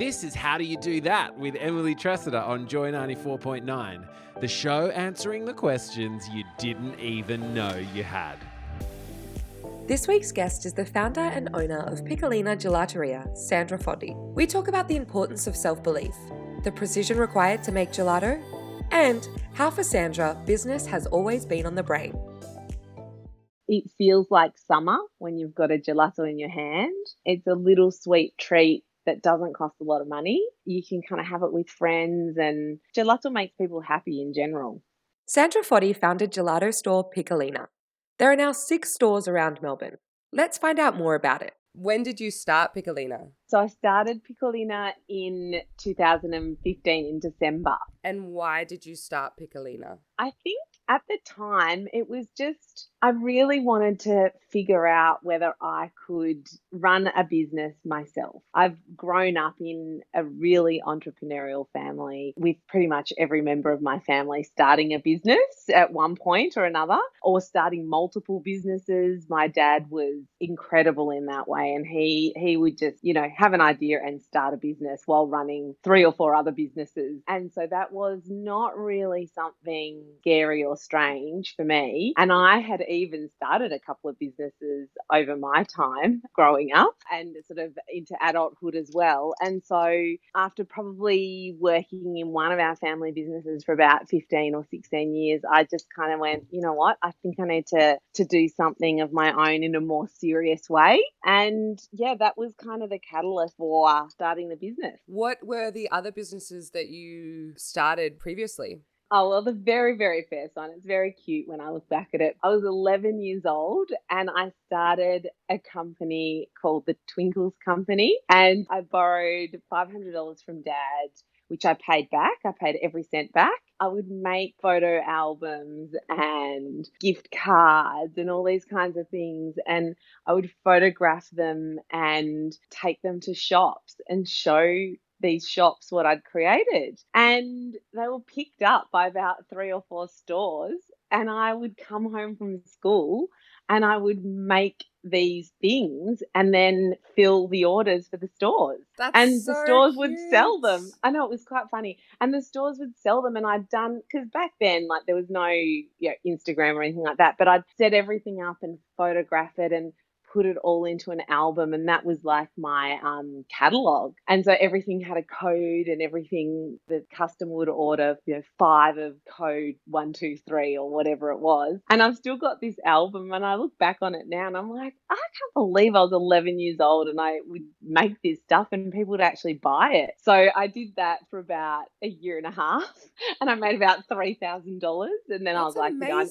This is How Do You Do That with Emily Tressida on Joy 94.9, the show answering the questions you didn't even know you had. This week's guest is the founder and owner of Piccolina Gelateria, Sandra Foti. We talk about the importance of self belief, the precision required to make gelato, and how for Sandra, business has always been on the brain. It feels like summer when you've got a gelato in your hand. It's a little sweet treat that doesn't cost a lot of money. You can kind of have it with friends, and gelato makes people happy in general. Sandra Foti founded gelato store Piccolina. There are now six stores around Melbourne. Let's find out more about it. When did you start Piccolina? So I started Piccolina in 2015 in December. And why did you start Piccolina? I think at the time it was just I really wanted to figure out whether I could run a business myself. I've grown up in a really entrepreneurial family with pretty much every member of my family starting a business at one point or another or starting multiple businesses. My dad was incredible in that way and he he would just, you know, have an idea and start a business while running three or four other businesses. And so that was not really something scary or strange for me. And I had even started a couple of businesses over my time growing up and sort of into adulthood as well. And so after probably working in one of our family businesses for about 15 or 16 years, I just kind of went, you know what? I think I need to to do something of my own in a more serious way. And yeah, that was kind of the catalyst for starting the business. What were the other businesses that you started previously? Oh, well, the very, very first one. It's very cute when I look back at it. I was 11 years old and I started a company called the Twinkles Company. And I borrowed $500 from dad, which I paid back. I paid every cent back. I would make photo albums and gift cards and all these kinds of things. And I would photograph them and take them to shops and show these shops what I'd created. And they were picked up by about three or four stores. And I would come home from school and I would make these things and then fill the orders for the stores. That's and so the stores would sell them. I know it was quite funny. And the stores would sell them and I'd done because back then like there was no you know, Instagram or anything like that, but I'd set everything up and photograph it and put it all into an album and that was like my um, catalog and so everything had a code and everything the customer would order you know five of code one two three or whatever it was and i've still got this album and i look back on it now and i'm like i can't believe i was 11 years old and i would make this stuff and people would actually buy it so i did that for about a year and a half and i made about $3000 and then i was That's like you know, I-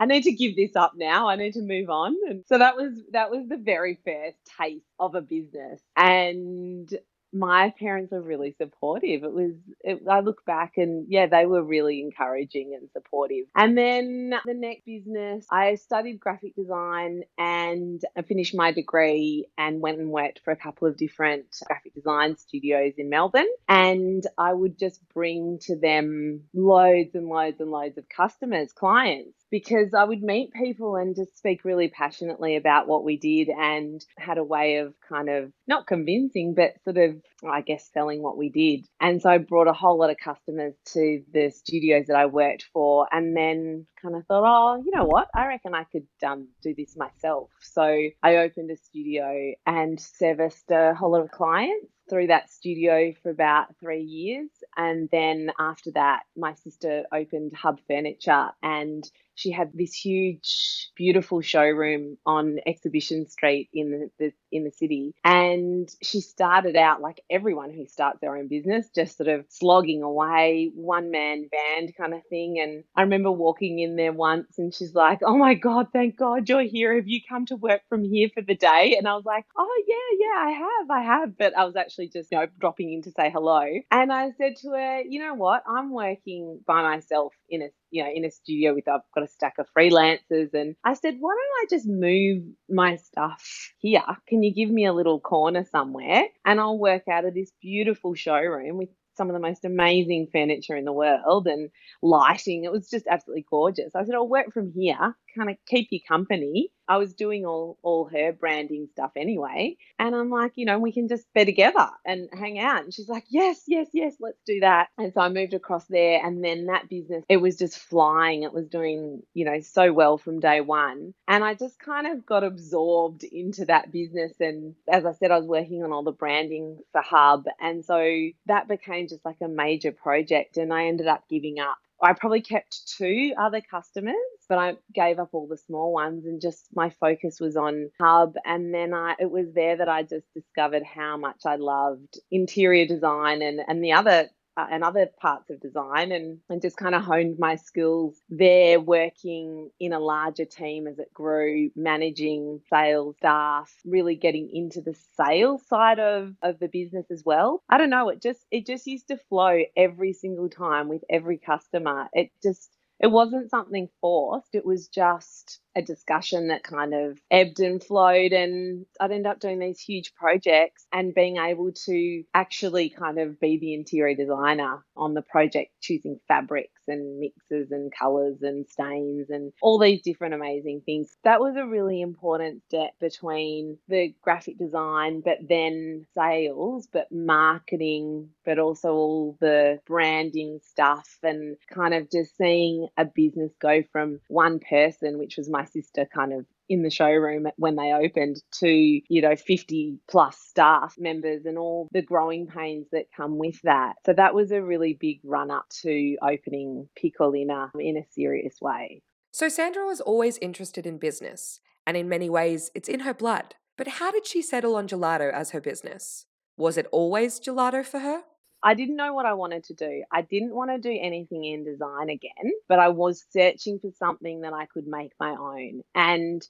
I need to give this up now. I need to move on. And so that was that was the very first taste of a business. And my parents were really supportive. It was it, I look back and yeah, they were really encouraging and supportive. And then the next business, I studied graphic design and I finished my degree and went and worked for a couple of different graphic design studios in Melbourne. And I would just bring to them loads and loads and loads of customers, clients because I would meet people and just speak really passionately about what we did and had a way of kind of not convincing, but sort of, I guess, selling what we did. And so I brought a whole lot of customers to the studios that I worked for and then kind of thought, oh, you know what? I reckon I could um, do this myself. So I opened a studio and serviced a whole lot of clients through that studio for about three years. And then after that, my sister opened Hub Furniture and she had this huge, beautiful showroom on Exhibition Street in the, the in the city. And she started out like everyone who starts their own business, just sort of slogging away, one man band kind of thing. And I remember walking in there once and she's like, Oh my God, thank God you're here. Have you come to work from here for the day? And I was like, Oh, yeah, yeah, I have, I have. But I was actually actually just you know dropping in to say hello. And I said to her, you know what? I'm working by myself in a you know in a studio with I've got a stack of freelancers, and I said, why don't I just move my stuff here? Can you give me a little corner somewhere, and I'll work out of this beautiful showroom with some of the most amazing furniture in the world and lighting. It was just absolutely gorgeous. I said, I'll work from here, kind of keep you company. I was doing all all her branding stuff anyway. And I'm like, you know, we can just be together and hang out. And she's like, yes, yes, yes, let's do that. And so I moved across there. And then that business, it was just flying. It was doing, you know, so well from day one. And I just kind of got absorbed into that business. And as I said, I was working on all the branding for Hub. And so that became just like a major project. And I ended up giving up I probably kept two other customers, but I gave up all the small ones and just my focus was on Hub. And then I, it was there that I just discovered how much I loved interior design and, and the other uh, and other parts of design and, and just kind of honed my skills there working in a larger team as it grew managing sales staff really getting into the sales side of, of the business as well. I don't know it just it just used to flow every single time with every customer. It just it wasn't something forced it was just a discussion that kind of ebbed and flowed and I'd end up doing these huge projects and being able to actually kind of be the interior designer on the project choosing fabrics and mixes and colors and stains and all these different amazing things. That was a really important step between the graphic design but then sales but marketing but also all the branding stuff and kind of just seeing a business go from one person which was my my sister kind of in the showroom when they opened to you know 50 plus staff members and all the growing pains that come with that. So that was a really big run up to opening piccolina in a serious way. So sandra was always interested in business and in many ways it's in her blood. But how did she settle on gelato as her business? Was it always gelato for her I didn't know what I wanted to do. I didn't want to do anything in design again, but I was searching for something that I could make my own. And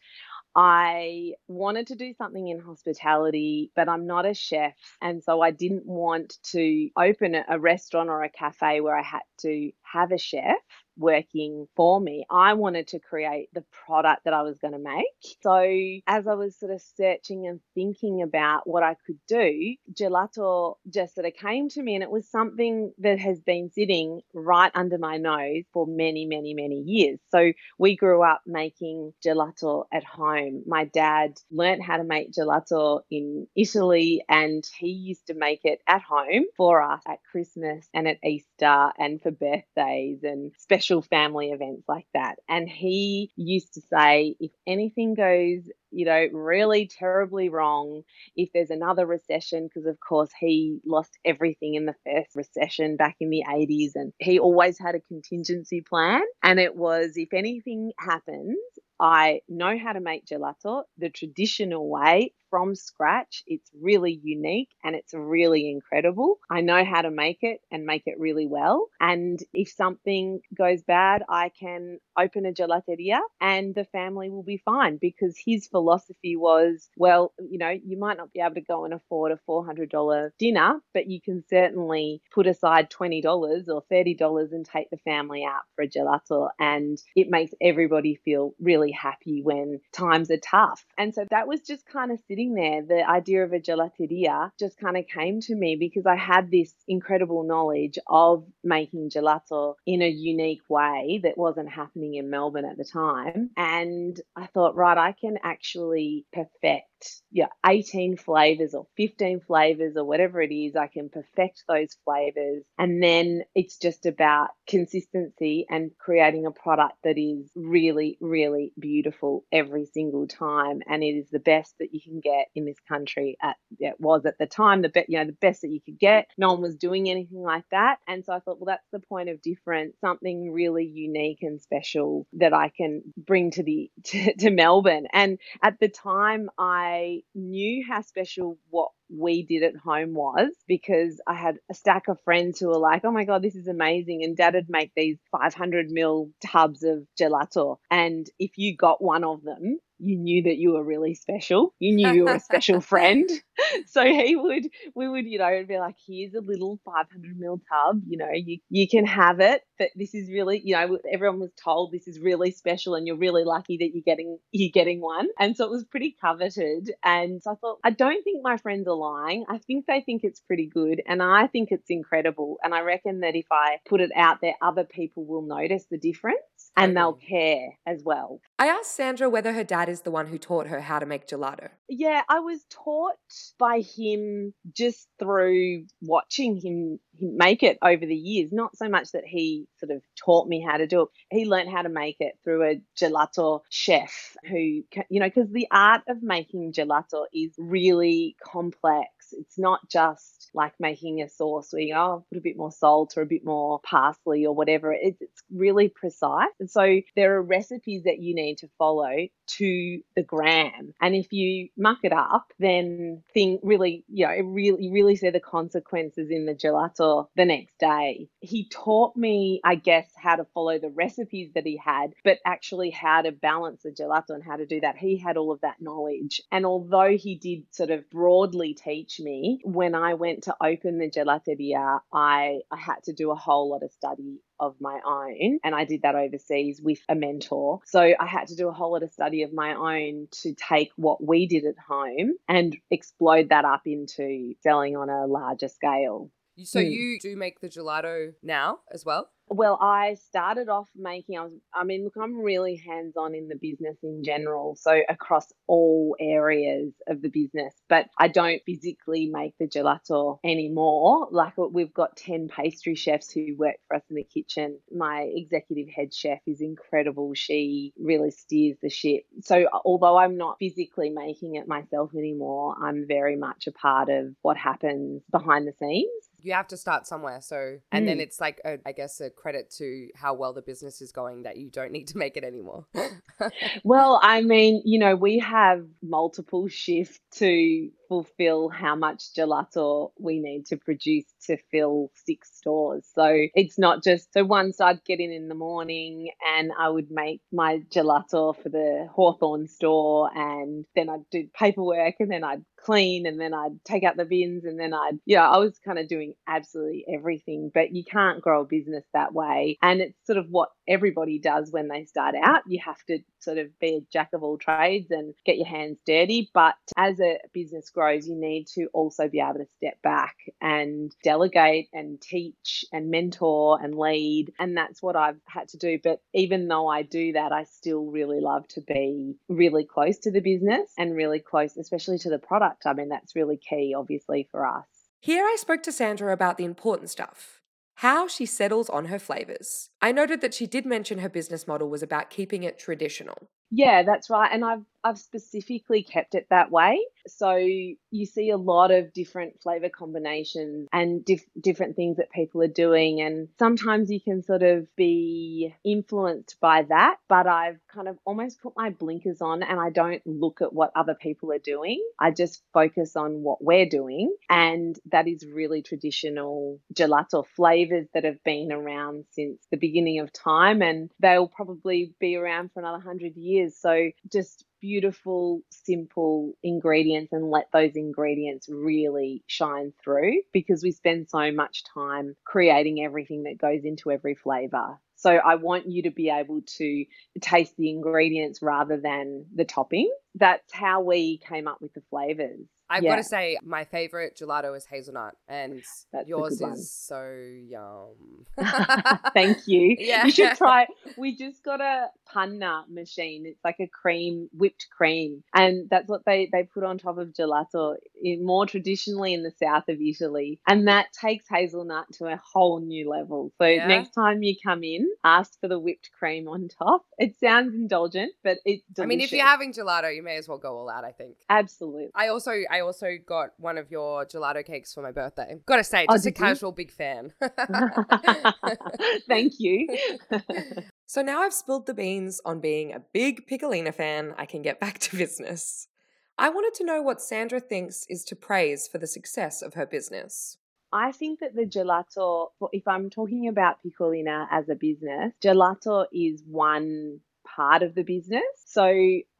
I wanted to do something in hospitality, but I'm not a chef. And so I didn't want to open a restaurant or a cafe where I had to have a chef working for me. I wanted to create the product that I was going to make. So as I was sort of searching and thinking about what I could do, gelato just sort of came to me and it was something that has been sitting right under my nose for many, many, many years. So we grew up making gelato at home. My dad learned how to make gelato in Italy and he used to make it at home for us at Christmas and at Easter and for birthdays and special special family events like that. And he used to say, if anything goes, you know, really terribly wrong, if there's another recession, because of course he lost everything in the first recession back in the 80s, and he always had a contingency plan. And it was, if anything happens, I know how to make gelato the traditional way from scratch. It's really unique and it's really incredible. I know how to make it and make it really well. And if something goes bad, I can open a gelateria and the family will be fine because his philosophy was, well, you know, you might not be able to go and afford a $400 dinner, but you can certainly put aside $20 or $30 and take the family out for a gelato. And it makes everybody feel really happy when times are tough. And so that was just kind of sitting there, the idea of a gelateria just kind of came to me because I had this incredible knowledge of making gelato in a unique way that wasn't happening in Melbourne at the time. And I thought, right, I can actually perfect yeah 18 flavors or 15 flavors or whatever it is i can perfect those flavors. And then it's just about consistency and creating a product that is really really beautiful every single time. And it is the best that you can get in this country at it was at the time the best you know the best that you could get. No one was doing anything like that. And so i thought well that's the point of difference something really unique and special that i can bring to the to, to melbourne. And at the time i I knew how special what we did at home was because I had a stack of friends who were like, oh my God, this is amazing. And dad would make these 500 mil tubs of gelato. And if you got one of them, you knew that you were really special. You knew you were a special friend. So he would, we would, you know, be like, here's a little 500 mil tub, you know, you, you can have it, but this is really, you know, everyone was told this is really special and you're really lucky that you're getting, you're getting one. And so it was pretty coveted. And so I thought, I don't think my friends are lying. I think they think it's pretty good. And I think it's incredible. And I reckon that if I put it out there, other people will notice the difference and they'll care as well. I asked Sandra whether her dad is the one who taught her how to make gelato. Yeah, I was taught by him just through watching him, him make it over the years. Not so much that he sort of taught me how to do it. He learned how to make it through a gelato chef who, you know, because the art of making gelato is really complex. It's not just like making a sauce where you oh, put a bit more salt or a bit more parsley or whatever. It's, it's really precise. And so there are recipes that you need to follow to the gram. And if you muck it up, then thing really, you know, it really, you really see the consequences in the gelato the next day. He taught me, I guess, how to follow the recipes that he had, but actually how to balance the gelato and how to do that. He had all of that knowledge. And although he did sort of broadly teach me, when I went to open the gelateria, I, I had to do a whole lot of study of my own. And I did that overseas with a mentor. So I had to do a whole lot of study of my own to take what we did at home and explode that up into selling on a larger scale. So mm. you do make the gelato now as well? Well, I started off making, I was, I mean, look, I'm really hands on in the business in general. So across all areas of the business, but I don't physically make the gelato anymore. Like we've got 10 pastry chefs who work for us in the kitchen. My executive head chef is incredible. She really steers the ship. So although I'm not physically making it myself anymore, I'm very much a part of what happens behind the scenes you have to start somewhere. So, and mm. then it's like, a, I guess, a credit to how well the business is going that you don't need to make it anymore. well, I mean, you know, we have multiple shifts to fulfill how much gelato we need to produce to fill six stores. So it's not just so once I'd get in in the morning and I would make my gelato for the Hawthorn store and then I'd do paperwork and then I'd clean and then I'd take out the bins and then I'd yeah, I was kind of doing absolutely everything. But you can't grow a business that way. And it's sort of what everybody does when they start out. You have to sort of be a jack of all trades and get your hands dirty. But as a business grows, you need to also be able to step back and delegate and teach and mentor and lead. And that's what I've had to do. But even though I do that, I still really love to be really close to the business and really close, especially to the product. I mean, that's really key, obviously, for us. Here I spoke to Sandra about the important stuff how she settles on her flavors. I noted that she did mention her business model was about keeping it traditional. Yeah, that's right. And I've I've specifically kept it that way. So you see a lot of different flavor combinations and dif- different things that people are doing. And sometimes you can sort of be influenced by that. But I've kind of almost put my blinkers on and I don't look at what other people are doing. I just focus on what we're doing. And that is really traditional gelato flavors that have been around since the beginning of time. And they'll probably be around for another hundred years. So just beautiful, simple ingredients and let those ingredients really shine through because we spend so much time creating everything that goes into every flavor. So I want you to be able to taste the ingredients rather than the topping. That's how we came up with the flavors. I've yeah. got to say, my favorite gelato is hazelnut, and That's yours is so yum. Thank you. Yeah. You should try. We just got a panna machine. It's like a cream, whipped cream, and that's what they they put on top of gelato. In, more traditionally in the south of Italy, and that takes hazelnut to a whole new level. So yeah. next time you come in, ask for the whipped cream on top. It sounds indulgent, but it's delicious. I mean, if you're having gelato, you may as well go all out. I think. Absolutely. I also I also got one of your gelato cakes for my birthday. Gotta say, oh, just oh, a casual you? big fan. Thank you. so now I've spilled the beans on being a big Piccolina fan, I can get back to business. I wanted to know what Sandra thinks is to praise for the success of her business. I think that the gelato, if I'm talking about Piccolina as a business, gelato is one part of the business. So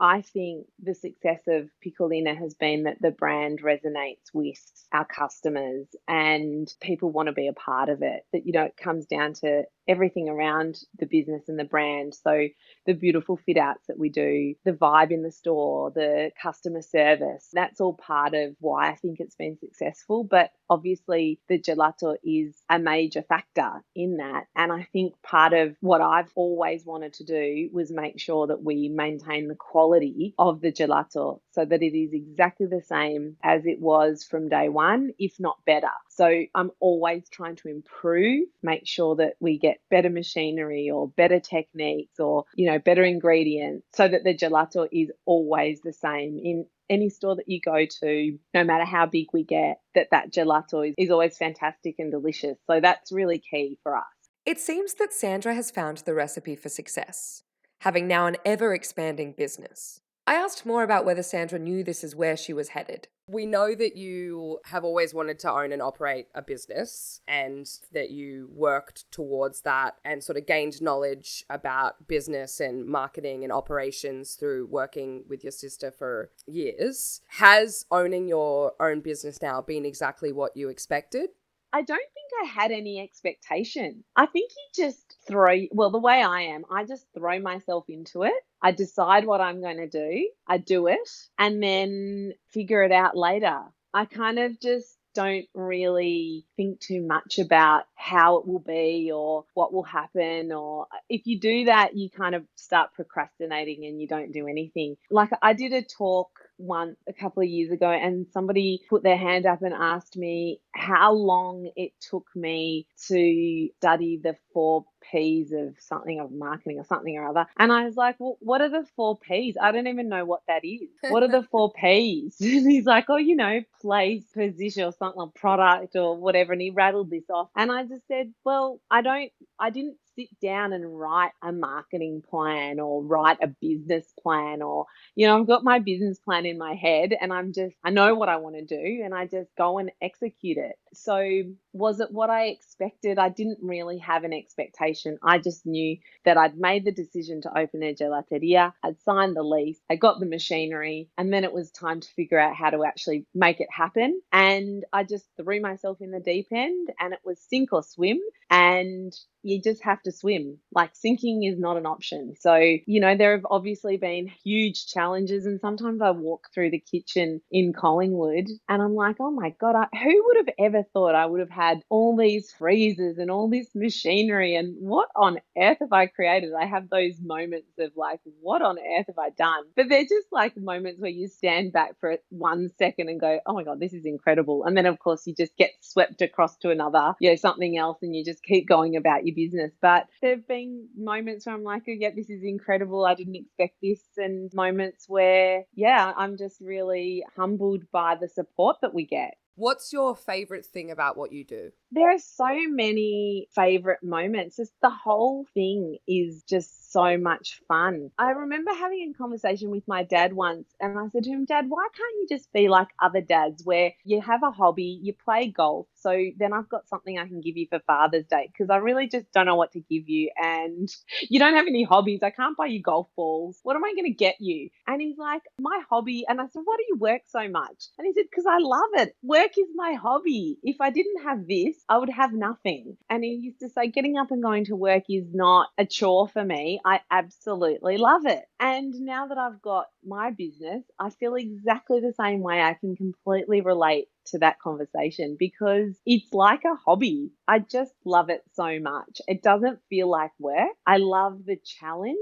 I think the success of Piccolina has been that the brand resonates with our customers and people want to be a part of it. That, you know, it comes down to everything around the business and the brand. So the beautiful fit outs that we do, the vibe in the store, the customer service, that's all part of why I think it's been successful. But obviously, the gelato is a major factor in that. And I think part of what I've always wanted to do was make sure that we maintain the quality of the gelato so that it is exactly the same as it was from day one, if not better. So I'm always trying to improve, make sure that we get better machinery or better techniques or, you know, better ingredients so that the gelato is always the same in any store that you go to, no matter how big we get, that that gelato is, is always fantastic and delicious. So that's really key for us. It seems that Sandra has found the recipe for success, having now an ever expanding business. I asked more about whether Sandra knew this is where she was headed. We know that you have always wanted to own and operate a business and that you worked towards that and sort of gained knowledge about business and marketing and operations through working with your sister for years. Has owning your own business now been exactly what you expected? I don't think I had any expectation. I think you just throw, well, the way I am, I just throw myself into it. I decide what I'm going to do, I do it, and then figure it out later. I kind of just don't really think too much about how it will be or what will happen. Or if you do that, you kind of start procrastinating and you don't do anything. Like I did a talk one a couple of years ago and somebody put their hand up and asked me how long it took me to study the four P's of something of marketing or something or other. And I was like, well, what are the four P's? I don't even know what that is. What are the four P's? and he's like, oh, you know, place, position or something, or product or whatever. And he rattled this off. And I just said, well, I don't, I didn't sit down and write a marketing plan or write a business plan or you know I've got my business plan in my head and I'm just I know what I want to do and I just go and execute it. So was it what I expected? I didn't really have an expectation. I just knew that I'd made the decision to open a gelateria. I'd signed the lease. I got the machinery and then it was time to figure out how to actually make it happen. And I just threw myself in the deep end and it was sink or swim and you just have to swim. Like sinking is not an option. So, you know, there have obviously been huge challenges. And sometimes I walk through the kitchen in Collingwood and I'm like, oh my God, I, who would have ever thought I would have had all these freezers and all this machinery? And what on earth have I created? I have those moments of like, what on earth have I done? But they're just like moments where you stand back for one second and go, oh my God, this is incredible. And then, of course, you just get swept across to another, you know, something else and you just keep going about your business. But there have been moments where I'm like, oh, yeah, this is incredible. I didn't expect this. And moments where, yeah, I'm just really humbled by the support that we get. What's your favorite thing about what you do? There are so many favorite moments. Just the whole thing is just so much fun. I remember having a conversation with my dad once, and I said to him, Dad, why can't you just be like other dads where you have a hobby, you play golf, so then I've got something I can give you for Father's Day because I really just don't know what to give you, and you don't have any hobbies. I can't buy you golf balls. What am I going to get you? And he's like, My hobby. And I said, Why do you work so much? And he said, Because I love it. Work is my hobby. If I didn't have this, I would have nothing. And he used to say, getting up and going to work is not a chore for me. I absolutely love it. And now that I've got my business, I feel exactly the same way. I can completely relate to that conversation because it's like a hobby. I just love it so much. It doesn't feel like work. I love the challenge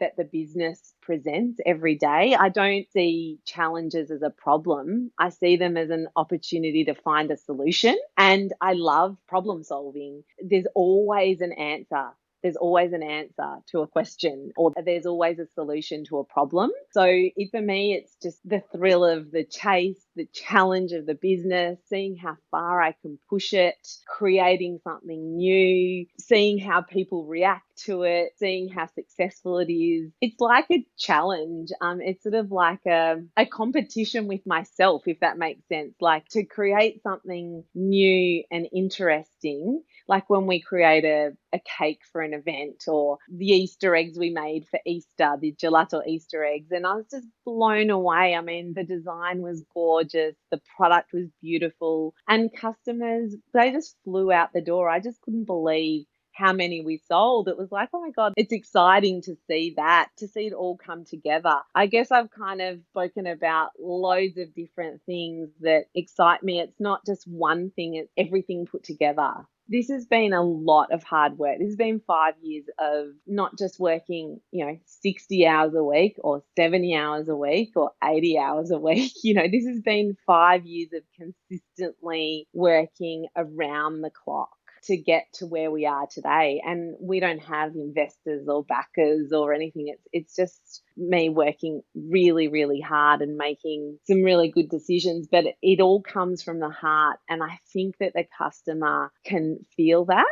that the business presents every day. I don't see challenges as a problem. I see them as an opportunity to find a solution. And I love problem solving. There's always an answer there's always an answer to a question or there's always a solution to a problem. So it, for me, it's just the thrill of the chase, the challenge of the business, seeing how far I can push it, creating something new, seeing how people react to it, seeing how successful it is. It's like a challenge. Um, it's sort of like a, a competition with myself, if that makes sense. Like to create something new and interesting like when we create a, a cake for an event or the Easter eggs we made for Easter, the gelato Easter eggs. And I was just blown away. I mean, the design was gorgeous, the product was beautiful, and customers, they just flew out the door. I just couldn't believe how many we sold. It was like, oh my God, it's exciting to see that, to see it all come together. I guess I've kind of spoken about loads of different things that excite me. It's not just one thing, it's everything put together. This has been a lot of hard work. This has been five years of not just working, you know, 60 hours a week or 70 hours a week or 80 hours a week. You know, this has been five years of consistently working around the clock to get to where we are today. And we don't have investors or backers or anything. It's it's just me working really, really hard and making some really good decisions. But it all comes from the heart. And I think that the customer can feel that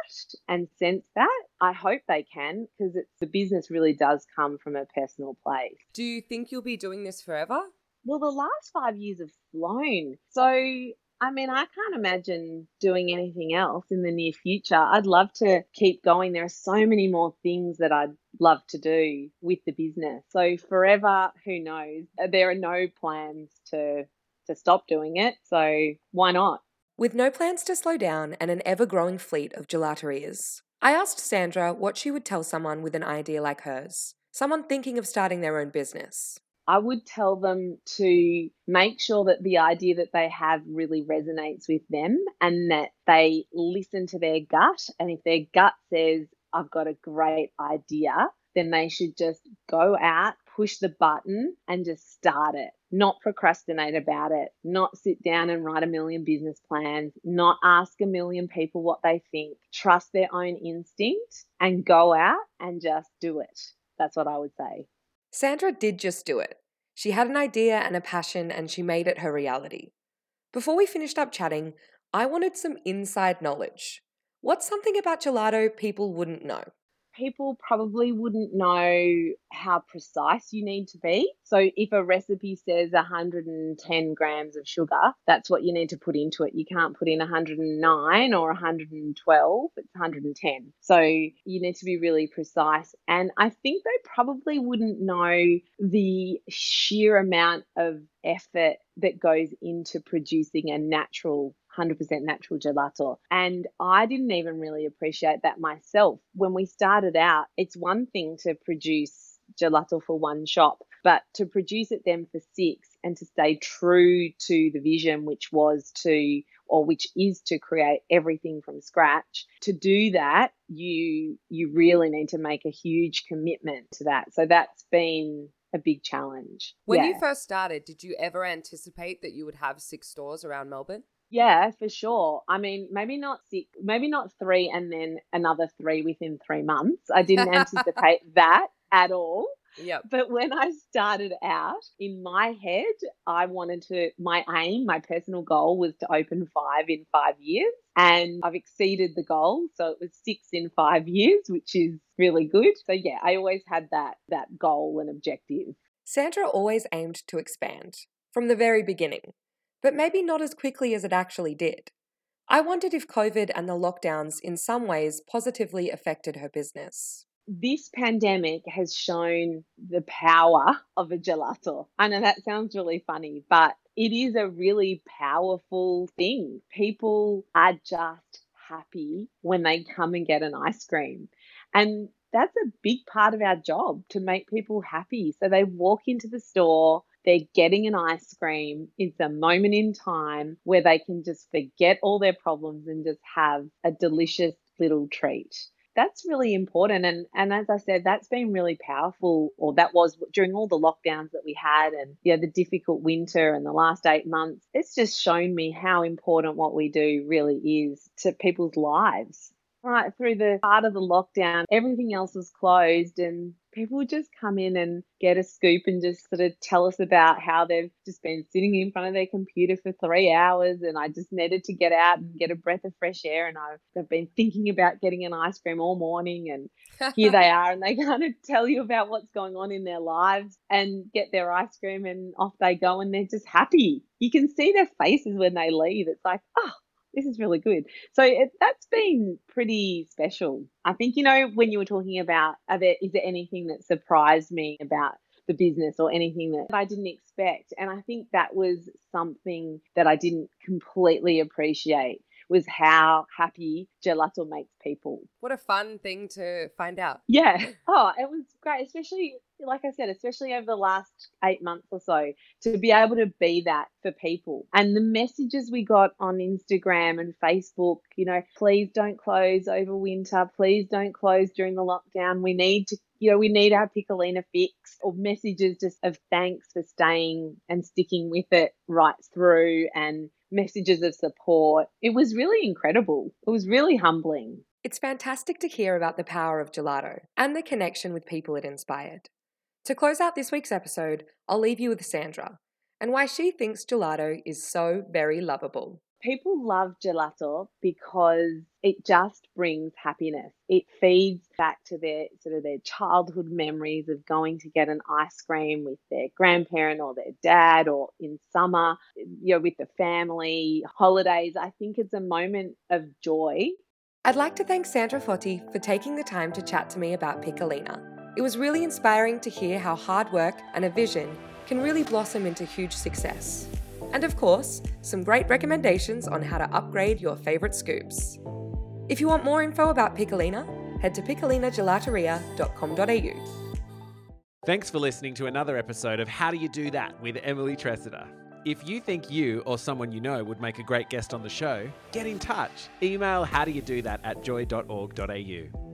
and sense that. I hope they can because the business really does come from a personal place. Do you think you'll be doing this forever? Well, the last five years have flown. So I mean, I can't imagine doing anything else in the near future. I'd love to keep going. There are so many more things that I'd love to do with the business. So forever, who knows? Uh, there are no plans to to stop doing it. So why not? With no plans to slow down and an ever growing fleet of gelaterias, I asked Sandra what she would tell someone with an idea like hers, someone thinking of starting their own business. I would tell them to make sure that the idea that they have really resonates with them and that they listen to their gut. And if their gut says, I've got a great idea, then they should just go out, push the button, and just start it. Not procrastinate about it, not sit down and write a million business plans, not ask a million people what they think. Trust their own instinct and go out and just do it. That's what I would say. Sandra did just do it. She had an idea and a passion, and she made it her reality. Before we finished up chatting, I wanted some inside knowledge. What's something about gelato people wouldn't know? People probably wouldn't know how precise you need to be. So if a recipe says 110 grams of sugar, that's what you need to put into it. You can't put in 109 or 112, it's 110. So you need to be really precise. And I think they probably wouldn't know the sheer amount of effort that goes into producing a natural 100% natural gelato. And I didn't even really appreciate that myself. When we started out, it's one thing to produce gelato for one shop, but to produce it then for six and to stay true to the vision, which was to, or which is to create everything from scratch. To do that, you, you really need to make a huge commitment to that. So that's been a big challenge. When yeah. you first started, did you ever anticipate that you would have six stores around Melbourne? Yeah, for sure. I mean, maybe not six, maybe not three, and then another three within three months. I didn't anticipate that at all. Yep. But when I started out, in my head, I wanted to, my aim, my personal goal was to open five in five years. And I've exceeded the goal. So it was six in five years, which is really good. So yeah, I always had that, that goal and objective. Sandra always aimed to expand from the very beginning but maybe not as quickly as it actually did. I wondered if COVID and the lockdowns in some ways positively affected her business. This pandemic has shown the power of a gelato. I know that sounds really funny, but it is a really powerful thing. People are just happy when they come and get an ice cream. And that's a big part of our job to make people happy. So they walk into the store, they're getting an ice cream. It's a moment in time where they can just forget all their problems and just have a delicious little treat. That's really important. And, and as I said, that's been really powerful, or that was during all the lockdowns that we had and you know, the difficult winter and the last eight months. It's just shown me how important what we do really is to people's lives right through the part of the lockdown, everything else was closed and people just come in and get a scoop and just sort of tell us about how they've just been sitting in front of their computer for three hours and I just needed to get out and get a breath of fresh air and I've been thinking about getting an ice cream all morning and here they are and they kind of tell you about what's going on in their lives and get their ice cream and off they go and they're just happy. You can see their faces when they leave. It's like, oh, this is really good. So it, that's been pretty special. I think, you know, when you were talking about, are there, is there anything that surprised me about the business or anything that I didn't expect? And I think that was something that I didn't completely appreciate was how happy gelato makes people. What a fun thing to find out. Yeah. Oh, it was great, especially like I said, especially over the last eight months or so, to be able to be that for people. And the messages we got on Instagram and Facebook, you know, please don't close over winter. Please don't close during the lockdown. We need to, you know, we need our Piccolina fix or messages just of thanks for staying and sticking with it right through and messages of support. It was really incredible. It was really humbling. It's fantastic to hear about the power of gelato and the connection with people it inspired. To close out this week's episode, I'll leave you with Sandra and why she thinks gelato is so very lovable people love gelato because it just brings happiness. It feeds back to their sort of their childhood memories of going to get an ice cream with their grandparent or their dad or in summer, you know, with the family, holidays. I think it's a moment of joy. I'd like to thank Sandra Foti for taking the time to chat to me about Piccolina. It was really inspiring to hear how hard work and a vision can really blossom into huge success and of course, some great recommendations on how to upgrade your favourite scoops. If you want more info about Piccolina, head to piccolinagelateria.com.au. Thanks for listening to another episode of How Do You Do That with Emily Tressida. If you think you or someone you know would make a great guest on the show, get in touch. Email howdoyoudothat at joy.org.au.